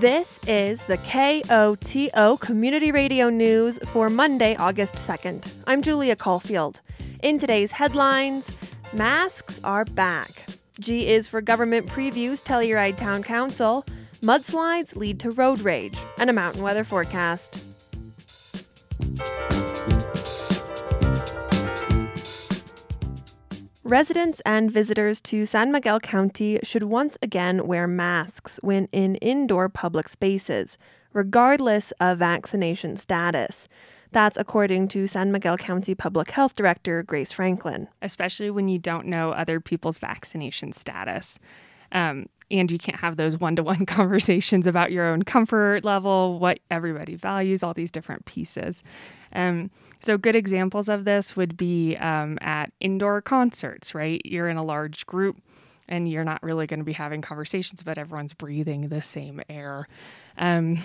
This is the KOTO Community Radio News for Monday, August 2nd. I'm Julia Caulfield. In today's headlines, masks are back. G is for government previews Telluride Town Council. Mudslides lead to road rage, and a mountain weather forecast. Residents and visitors to San Miguel County should once again wear masks when in indoor public spaces, regardless of vaccination status. That's according to San Miguel County Public Health Director Grace Franklin. Especially when you don't know other people's vaccination status. Um, and you can't have those one to one conversations about your own comfort level, what everybody values, all these different pieces. Um, so, good examples of this would be um, at indoor concerts, right? You're in a large group and you're not really going to be having conversations, but everyone's breathing the same air. Um,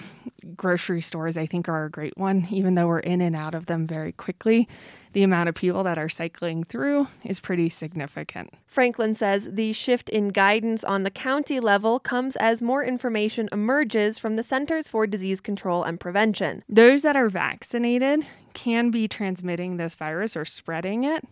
grocery stores, I think, are a great one, even though we're in and out of them very quickly. The amount of people that are cycling through is pretty significant. Franklin says the shift in guidance on the county level comes as more information emerges from the Centers for Disease Control and Prevention. Those that are vaccinated can be transmitting this virus or spreading it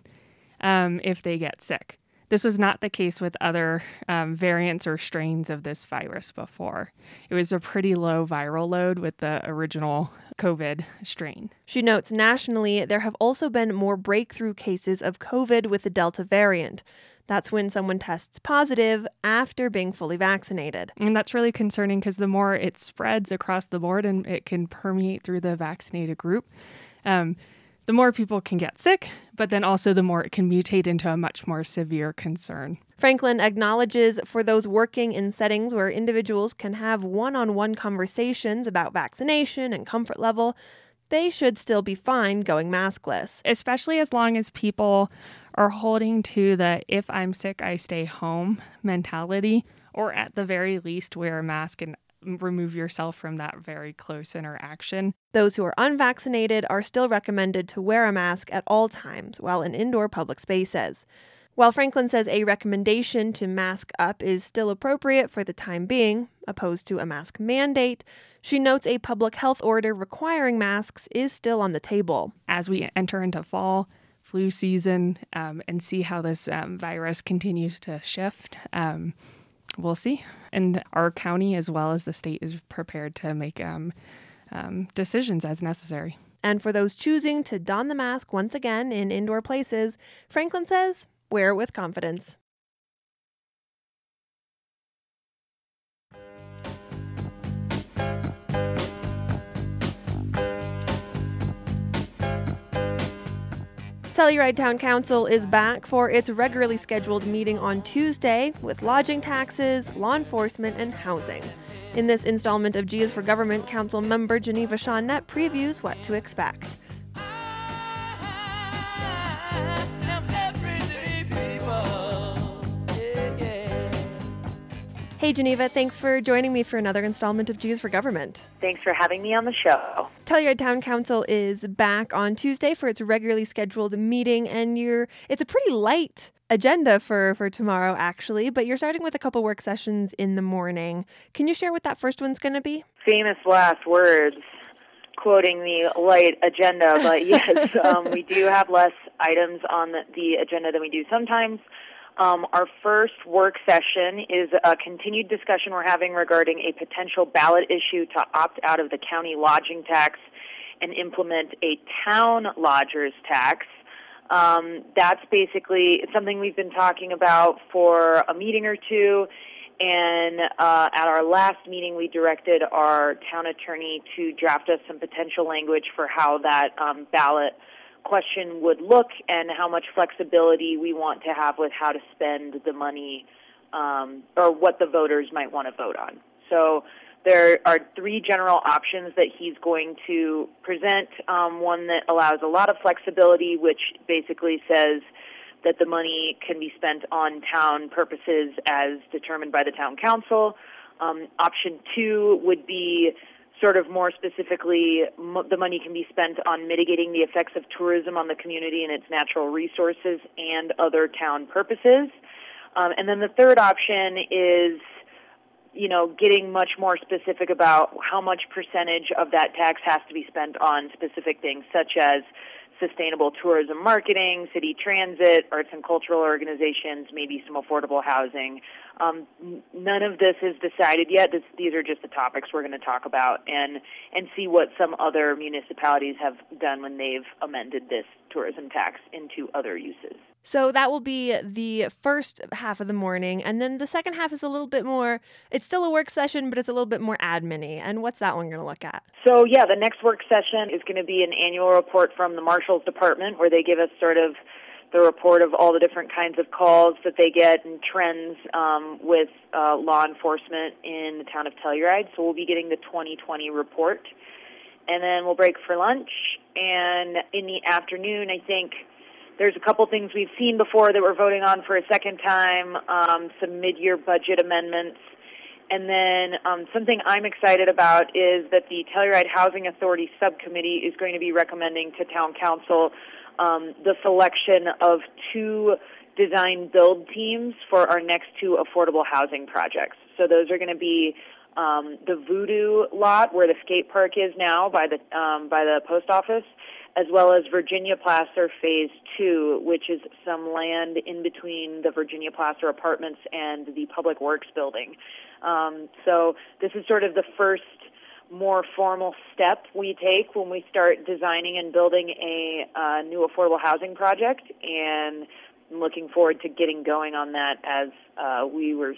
um, if they get sick. This was not the case with other um, variants or strains of this virus before. It was a pretty low viral load with the original COVID strain. She notes nationally, there have also been more breakthrough cases of COVID with the Delta variant. That's when someone tests positive after being fully vaccinated. And that's really concerning because the more it spreads across the board and it can permeate through the vaccinated group, um, the more people can get sick, but then also the more it can mutate into a much more severe concern. Franklin acknowledges for those working in settings where individuals can have one on one conversations about vaccination and comfort level, they should still be fine going maskless. Especially as long as people are holding to the if I'm sick, I stay home mentality, or at the very least wear a mask and remove yourself from that very close interaction. Those who are unvaccinated are still recommended to wear a mask at all times while in indoor public spaces. While Franklin says a recommendation to mask up is still appropriate for the time being, opposed to a mask mandate, she notes a public health order requiring masks is still on the table. As we enter into fall, flu season, um, and see how this um, virus continues to shift, um, we'll see. And our county, as well as the state, is prepared to make um, um, decisions as necessary. And for those choosing to don the mask once again in indoor places, Franklin says, wear it with confidence. Telluride Town Council is back for its regularly scheduled meeting on Tuesday with lodging taxes, law enforcement, and housing. In this installment of G is for Government, Council member Geneva Shaunette previews what to expect. Hey, Geneva, thanks for joining me for another installment of G's for Government. Thanks for having me on the show. Telluride Town Council is back on Tuesday for its regularly scheduled meeting, and you're it's a pretty light agenda for for tomorrow actually but you're starting with a couple work sessions in the morning can you share what that first one's going to be famous last words quoting the light agenda but yes um, we do have less items on the, the agenda than we do sometimes um, our first work session is a continued discussion we're having regarding a potential ballot issue to opt out of the county lodging tax and implement a town lodgers tax. Um, that's basically something we've been talking about for a meeting or two. And uh, at our last meeting, we directed our town attorney to draft us some potential language for how that um, ballot question would look and how much flexibility we want to have with how to spend the money um, or what the voters might want to vote on. So there are three general options that he's going to present. Um, one that allows a lot of flexibility, which basically says that the money can be spent on town purposes as determined by the town council. Um, option two would be sort of more specifically, the money can be spent on mitigating the effects of tourism on the community and its natural resources and other town purposes. Um, and then the third option is you know, getting much more specific about how much percentage of that tax has to be spent on specific things, such as sustainable tourism marketing, city transit, arts and cultural organizations, maybe some affordable housing. Um, none of this is decided yet. This, these are just the topics we're going to talk about and and see what some other municipalities have done when they've amended this tourism tax into other uses. So that will be the first half of the morning, and then the second half is a little bit more. It's still a work session, but it's a little bit more admin-y. And what's that one going to look at? So yeah, the next work session is going to be an annual report from the Marshals Department, where they give us sort of the report of all the different kinds of calls that they get and trends um, with uh, law enforcement in the town of Telluride. So we'll be getting the 2020 report, and then we'll break for lunch. And in the afternoon, I think there's a couple things we've seen before that we're voting on for a second time, um, some mid-year budget amendments. And then um, something I'm excited about is that the Telluride Housing Authority Subcommittee is going to be recommending to Town Council um, the selection of two design build teams for our next two affordable housing projects. So those are going to be um, the Voodoo lot where the skate park is now by the um, by the post office, as well as Virginia Placer Phase 2, which is some land in between the Virginia Placer apartments and the Public Works building. Um, so this is sort of the first more formal step we take when we start designing and building a uh, new affordable housing project, and I'm looking forward to getting going on that as uh, we were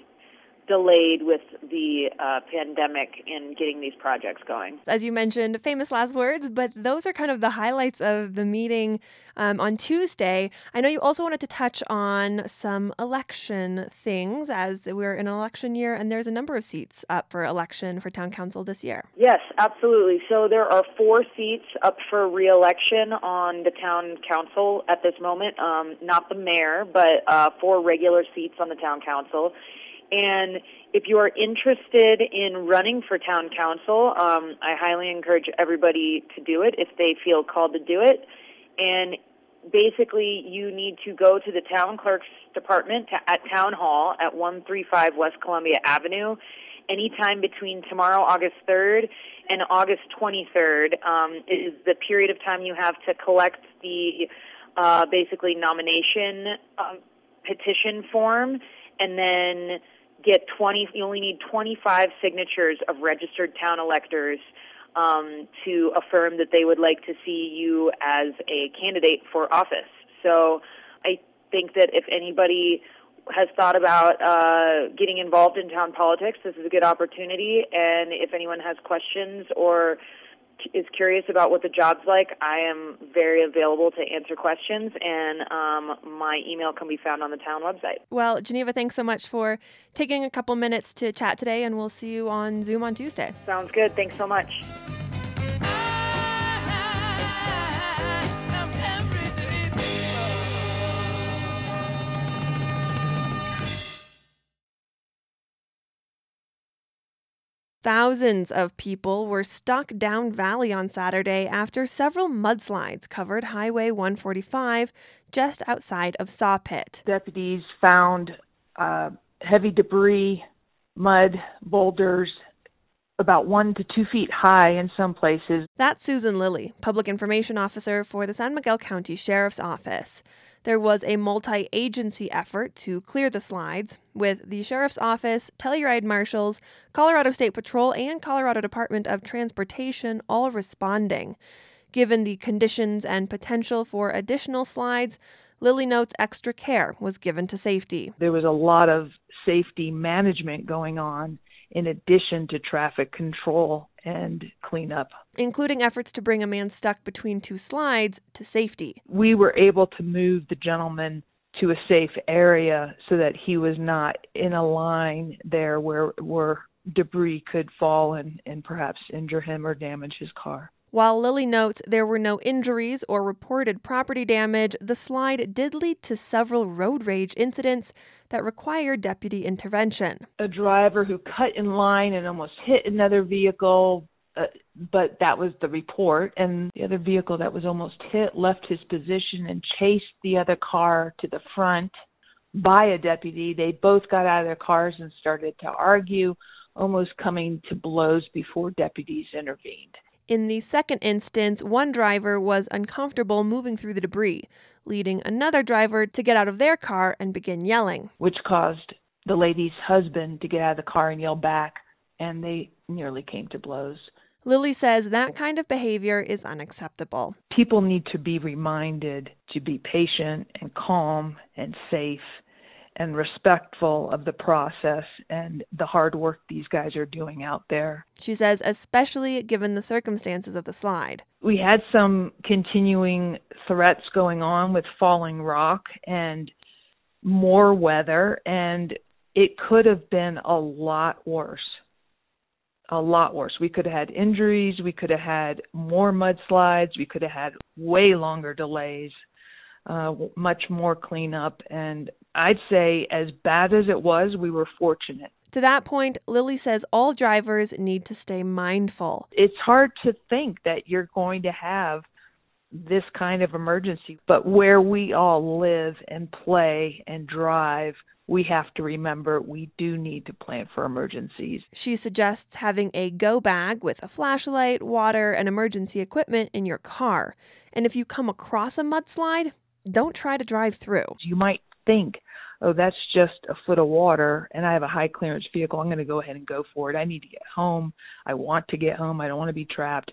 delayed with the uh, pandemic in getting these projects going. As you mentioned, famous last words, but those are kind of the highlights of the meeting um, on Tuesday. I know you also wanted to touch on some election things as we're in an election year and there's a number of seats up for election for town council this year. Yes, absolutely. So there are four seats up for reelection on the town council at this moment. Um, not the mayor, but uh, four regular seats on the town council. And if you are interested in running for town council, um, I highly encourage everybody to do it if they feel called to do it. And basically, you need to go to the town clerk's department to, at town hall at 135 West Columbia Avenue anytime between tomorrow, August 3rd, and August 23rd um, is the period of time you have to collect the uh, basically nomination um, petition form and then get 20, you only need 25 signatures of registered town electors um, to affirm that they would like to see you as a candidate for office. So I think that if anybody has thought about uh, getting involved in town politics, this is a good opportunity. And if anyone has questions or is curious about what the job's like, I am very available to answer questions, and um, my email can be found on the town website. Well, Geneva, thanks so much for taking a couple minutes to chat today, and we'll see you on Zoom on Tuesday. Sounds good. Thanks so much. Thousands of people were stuck down valley on Saturday after several mudslides covered Highway 145 just outside of Sawpit. Deputies found uh, heavy debris, mud, boulders, about one to two feet high in some places. That's Susan Lilly, Public Information Officer for the San Miguel County Sheriff's Office. There was a multi agency effort to clear the slides, with the Sheriff's Office, Telluride Marshals, Colorado State Patrol, and Colorado Department of Transportation all responding. Given the conditions and potential for additional slides, Lilly notes extra care was given to safety. There was a lot of safety management going on in addition to traffic control and cleanup, including efforts to bring a man stuck between two slides to safety. We were able to move the gentleman to a safe area so that he was not in a line there where where debris could fall and, and perhaps injure him or damage his car. While Lilly notes there were no injuries or reported property damage, the slide did lead to several road rage incidents that required deputy intervention. A driver who cut in line and almost hit another vehicle, uh, but that was the report. And the other vehicle that was almost hit left his position and chased the other car to the front by a deputy. They both got out of their cars and started to argue almost coming to blows before deputies intervened. In the second instance, one driver was uncomfortable moving through the debris, leading another driver to get out of their car and begin yelling, which caused the lady's husband to get out of the car and yell back, and they nearly came to blows. Lilly says that kind of behavior is unacceptable. People need to be reminded to be patient and calm and safe and respectful of the process and the hard work these guys are doing out there. She says, especially given the circumstances of the slide. We had some continuing threats going on with falling rock and more weather, and it could have been a lot worse. A lot worse. We could have had injuries, we could have had more mudslides, we could have had way longer delays uh, much more cleanup. And I'd say, as bad as it was, we were fortunate. To that point, Lilly says all drivers need to stay mindful. It's hard to think that you're going to have this kind of emergency, but where we all live and play and drive, we have to remember we do need to plan for emergencies. She suggests having a go bag with a flashlight, water, and emergency equipment in your car. And if you come across a mudslide, don't try to drive through. You might think, oh, that's just a foot of water and I have a high clearance vehicle. I'm going to go ahead and go for it. I need to get home. I want to get home. I don't want to be trapped.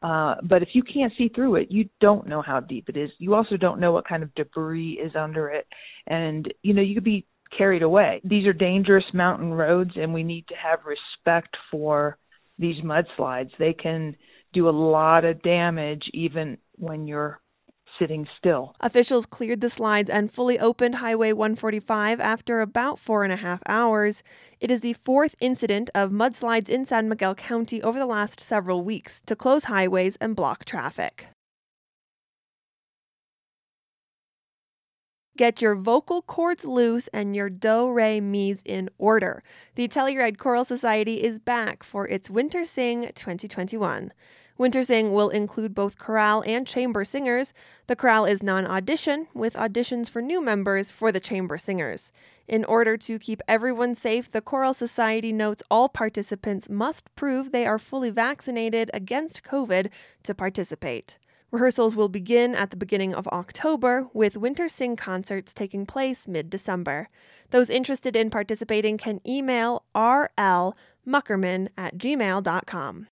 Uh, but if you can't see through it, you don't know how deep it is. You also don't know what kind of debris is under it. And, you know, you could be carried away. These are dangerous mountain roads, and we need to have respect for these mudslides. They can do a lot of damage even when you're sitting still. Officials cleared the slides and fully opened Highway 145 after about four and a half hours. It is the fourth incident of mudslides in San Miguel County over the last several weeks to close highways and block traffic. Get your vocal cords loose and your do re mi's in order. The Telluride Choral Society is back for its Winter Sing 2021. Winter Sing will include both chorale and chamber singers. The chorale is non audition, with auditions for new members for the chamber singers. In order to keep everyone safe, the Choral Society notes all participants must prove they are fully vaccinated against COVID to participate. Rehearsals will begin at the beginning of October, with Winter Sing concerts taking place mid December. Those interested in participating can email rlmuckerman at gmail.com.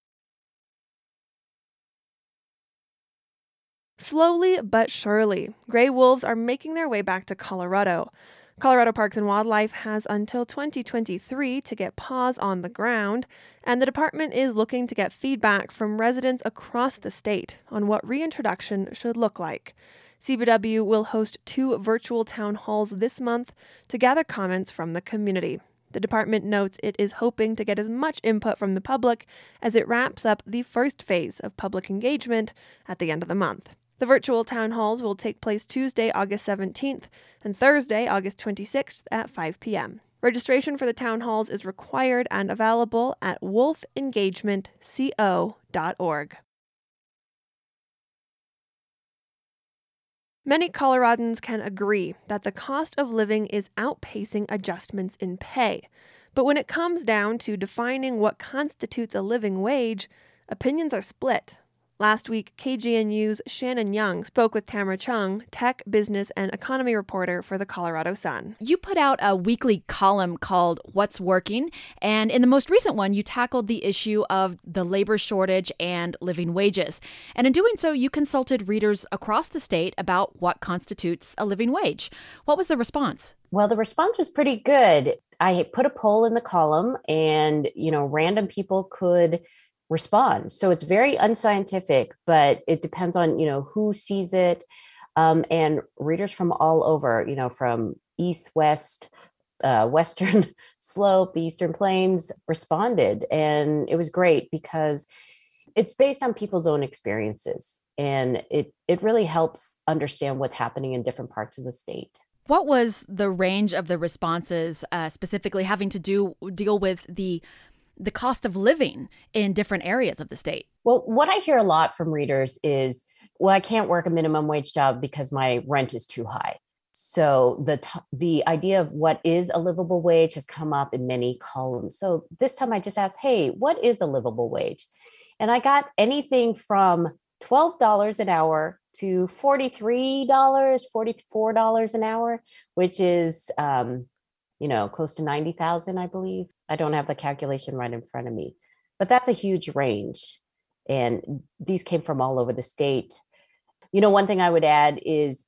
Slowly but surely, gray wolves are making their way back to Colorado. Colorado Parks and Wildlife has until 2023 to get paws on the ground, and the department is looking to get feedback from residents across the state on what reintroduction should look like. CPW will host two virtual town halls this month to gather comments from the community. The department notes it is hoping to get as much input from the public as it wraps up the first phase of public engagement at the end of the month. The virtual town halls will take place Tuesday, August 17th and Thursday, August 26th at 5 p.m. Registration for the town halls is required and available at wolfengagementco.org. Many Coloradans can agree that the cost of living is outpacing adjustments in pay. But when it comes down to defining what constitutes a living wage, opinions are split. Last week, KGNU's Shannon Young spoke with Tamara Chuang, tech, business, and economy reporter for the Colorado Sun. You put out a weekly column called What's Working, and in the most recent one, you tackled the issue of the labor shortage and living wages. And in doing so, you consulted readers across the state about what constitutes a living wage. What was the response? Well, the response was pretty good. I put a poll in the column, and you know, random people could respond. So it's very unscientific, but it depends on you know who sees it, um, and readers from all over, you know, from east, west, uh, western slope, the eastern plains responded, and it was great because it's based on people's own experiences, and it it really helps understand what's happening in different parts of the state. What was the range of the responses, uh, specifically having to do deal with the the cost of living in different areas of the state? Well, what I hear a lot from readers is, well, I can't work a minimum wage job because my rent is too high. So the t- the idea of what is a livable wage has come up in many columns. So this time I just asked, "Hey, what is a livable wage?" And I got anything from $12 an hour to $43, $44 an hour, which is um, you know, close to 90,000, I believe. I don't have the calculation right in front of me, but that's a huge range. And these came from all over the state. You know, one thing I would add is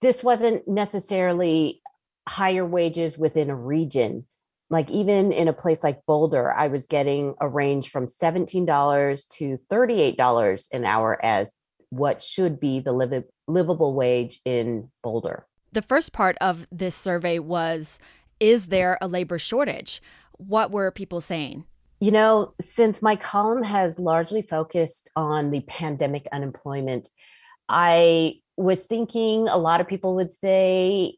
this wasn't necessarily higher wages within a region. Like even in a place like Boulder, I was getting a range from $17 to $38 an hour as what should be the liv- livable wage in Boulder. The first part of this survey was Is there a labor shortage? What were people saying? You know, since my column has largely focused on the pandemic unemployment, I was thinking a lot of people would say,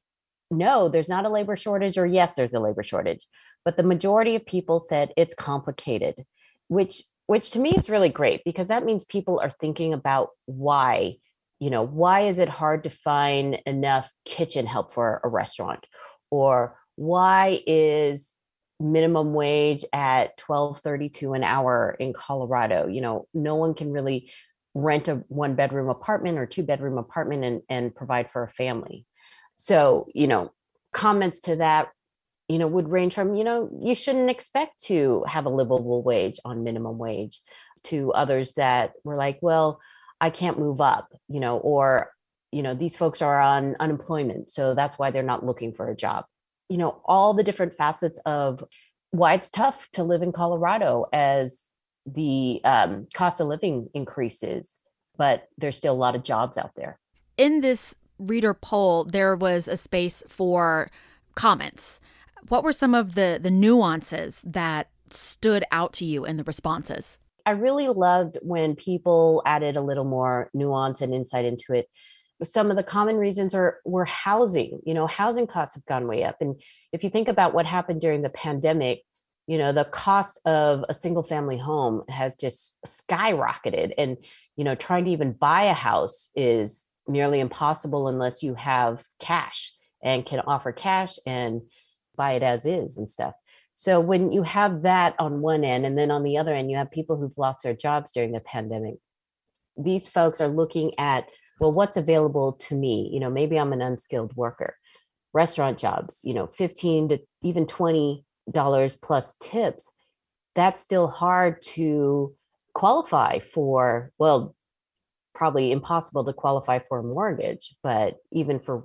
no, there's not a labor shortage, or yes, there's a labor shortage. But the majority of people said it's complicated, which which to me is really great because that means people are thinking about why you know why is it hard to find enough kitchen help for a restaurant or why is minimum wage at 1232 an hour in colorado you know no one can really rent a one bedroom apartment or two bedroom apartment and, and provide for a family. So, you know, comments to that, you know, would range from, you know, you shouldn't expect to have a livable wage on minimum wage to others that were like, well, I can't move up, you know, or, you know, these folks are on unemployment. So that's why they're not looking for a job. You know, all the different facets of why it's tough to live in Colorado as the um, cost of living increases, but there's still a lot of jobs out there. In this reader poll, there was a space for comments. What were some of the the nuances that stood out to you in the responses? I really loved when people added a little more nuance and insight into it. Some of the common reasons are were housing. You know, housing costs have gone way up, and if you think about what happened during the pandemic, you know the cost of a single family home has just skyrocketed. And you know trying to even buy a house is nearly impossible unless you have cash and can offer cash and buy it as is and stuff. So when you have that on one end and then on the other end you have people who've lost their jobs during the pandemic. These folks are looking at well what's available to me? You know maybe i'm an unskilled worker. Restaurant jobs you know 15 to even 20 dollars plus tips that's still hard to qualify for well probably impossible to qualify for a mortgage but even for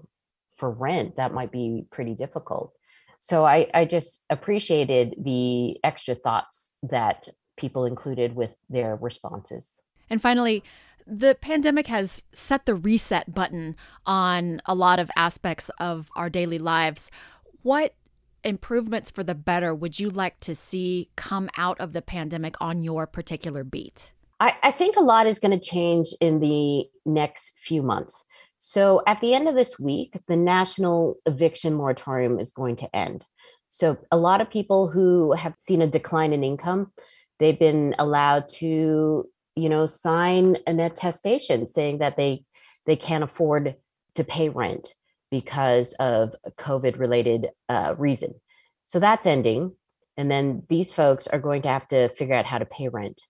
for rent that might be pretty difficult. So i i just appreciated the extra thoughts that people included with their responses. And finally the pandemic has set the reset button on a lot of aspects of our daily lives what improvements for the better would you like to see come out of the pandemic on your particular beat? I, I think a lot is going to change in the next few months. So at the end of this week, the national eviction moratorium is going to end. So a lot of people who have seen a decline in income, they've been allowed to, you know, sign an attestation saying that they they can't afford to pay rent because of COVID related uh, reason. So that's ending. And then these folks are going to have to figure out how to pay rent.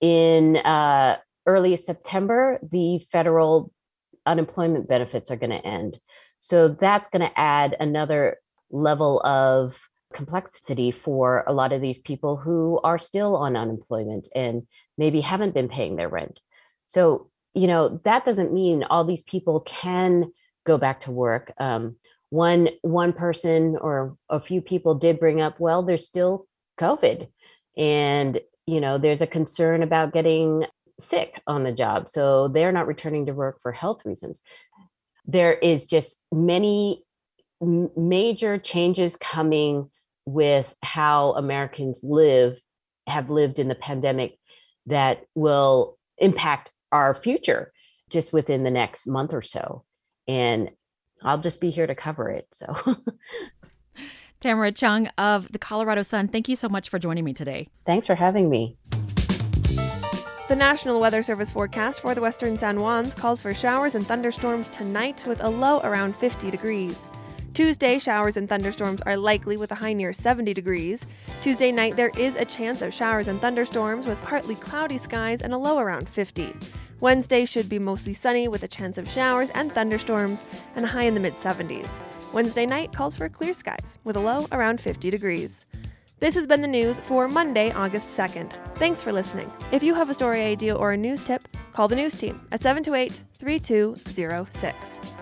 In uh, early September, the federal unemployment benefits are going to end. So that's going to add another level of complexity for a lot of these people who are still on unemployment and maybe haven't been paying their rent. So, you know, that doesn't mean all these people can go back to work. Um, one one person or a few people did bring up, well, there's still COVID, and you know, there's a concern about getting sick on the job, so they're not returning to work for health reasons. There is just many major changes coming with how Americans live, have lived in the pandemic that will impact our future just within the next month or so. And I'll just be here to cover it. So, Tamara Chuang of the Colorado Sun, thank you so much for joining me today. Thanks for having me. The National Weather Service forecast for the western San Juans calls for showers and thunderstorms tonight with a low around 50 degrees. Tuesday, showers and thunderstorms are likely with a high near 70 degrees. Tuesday night, there is a chance of showers and thunderstorms with partly cloudy skies and a low around 50. Wednesday should be mostly sunny with a chance of showers and thunderstorms and a high in the mid 70s. Wednesday night calls for clear skies with a low around 50 degrees. This has been the news for Monday, August 2nd. Thanks for listening. If you have a story idea or a news tip, call the news team at 728 3206.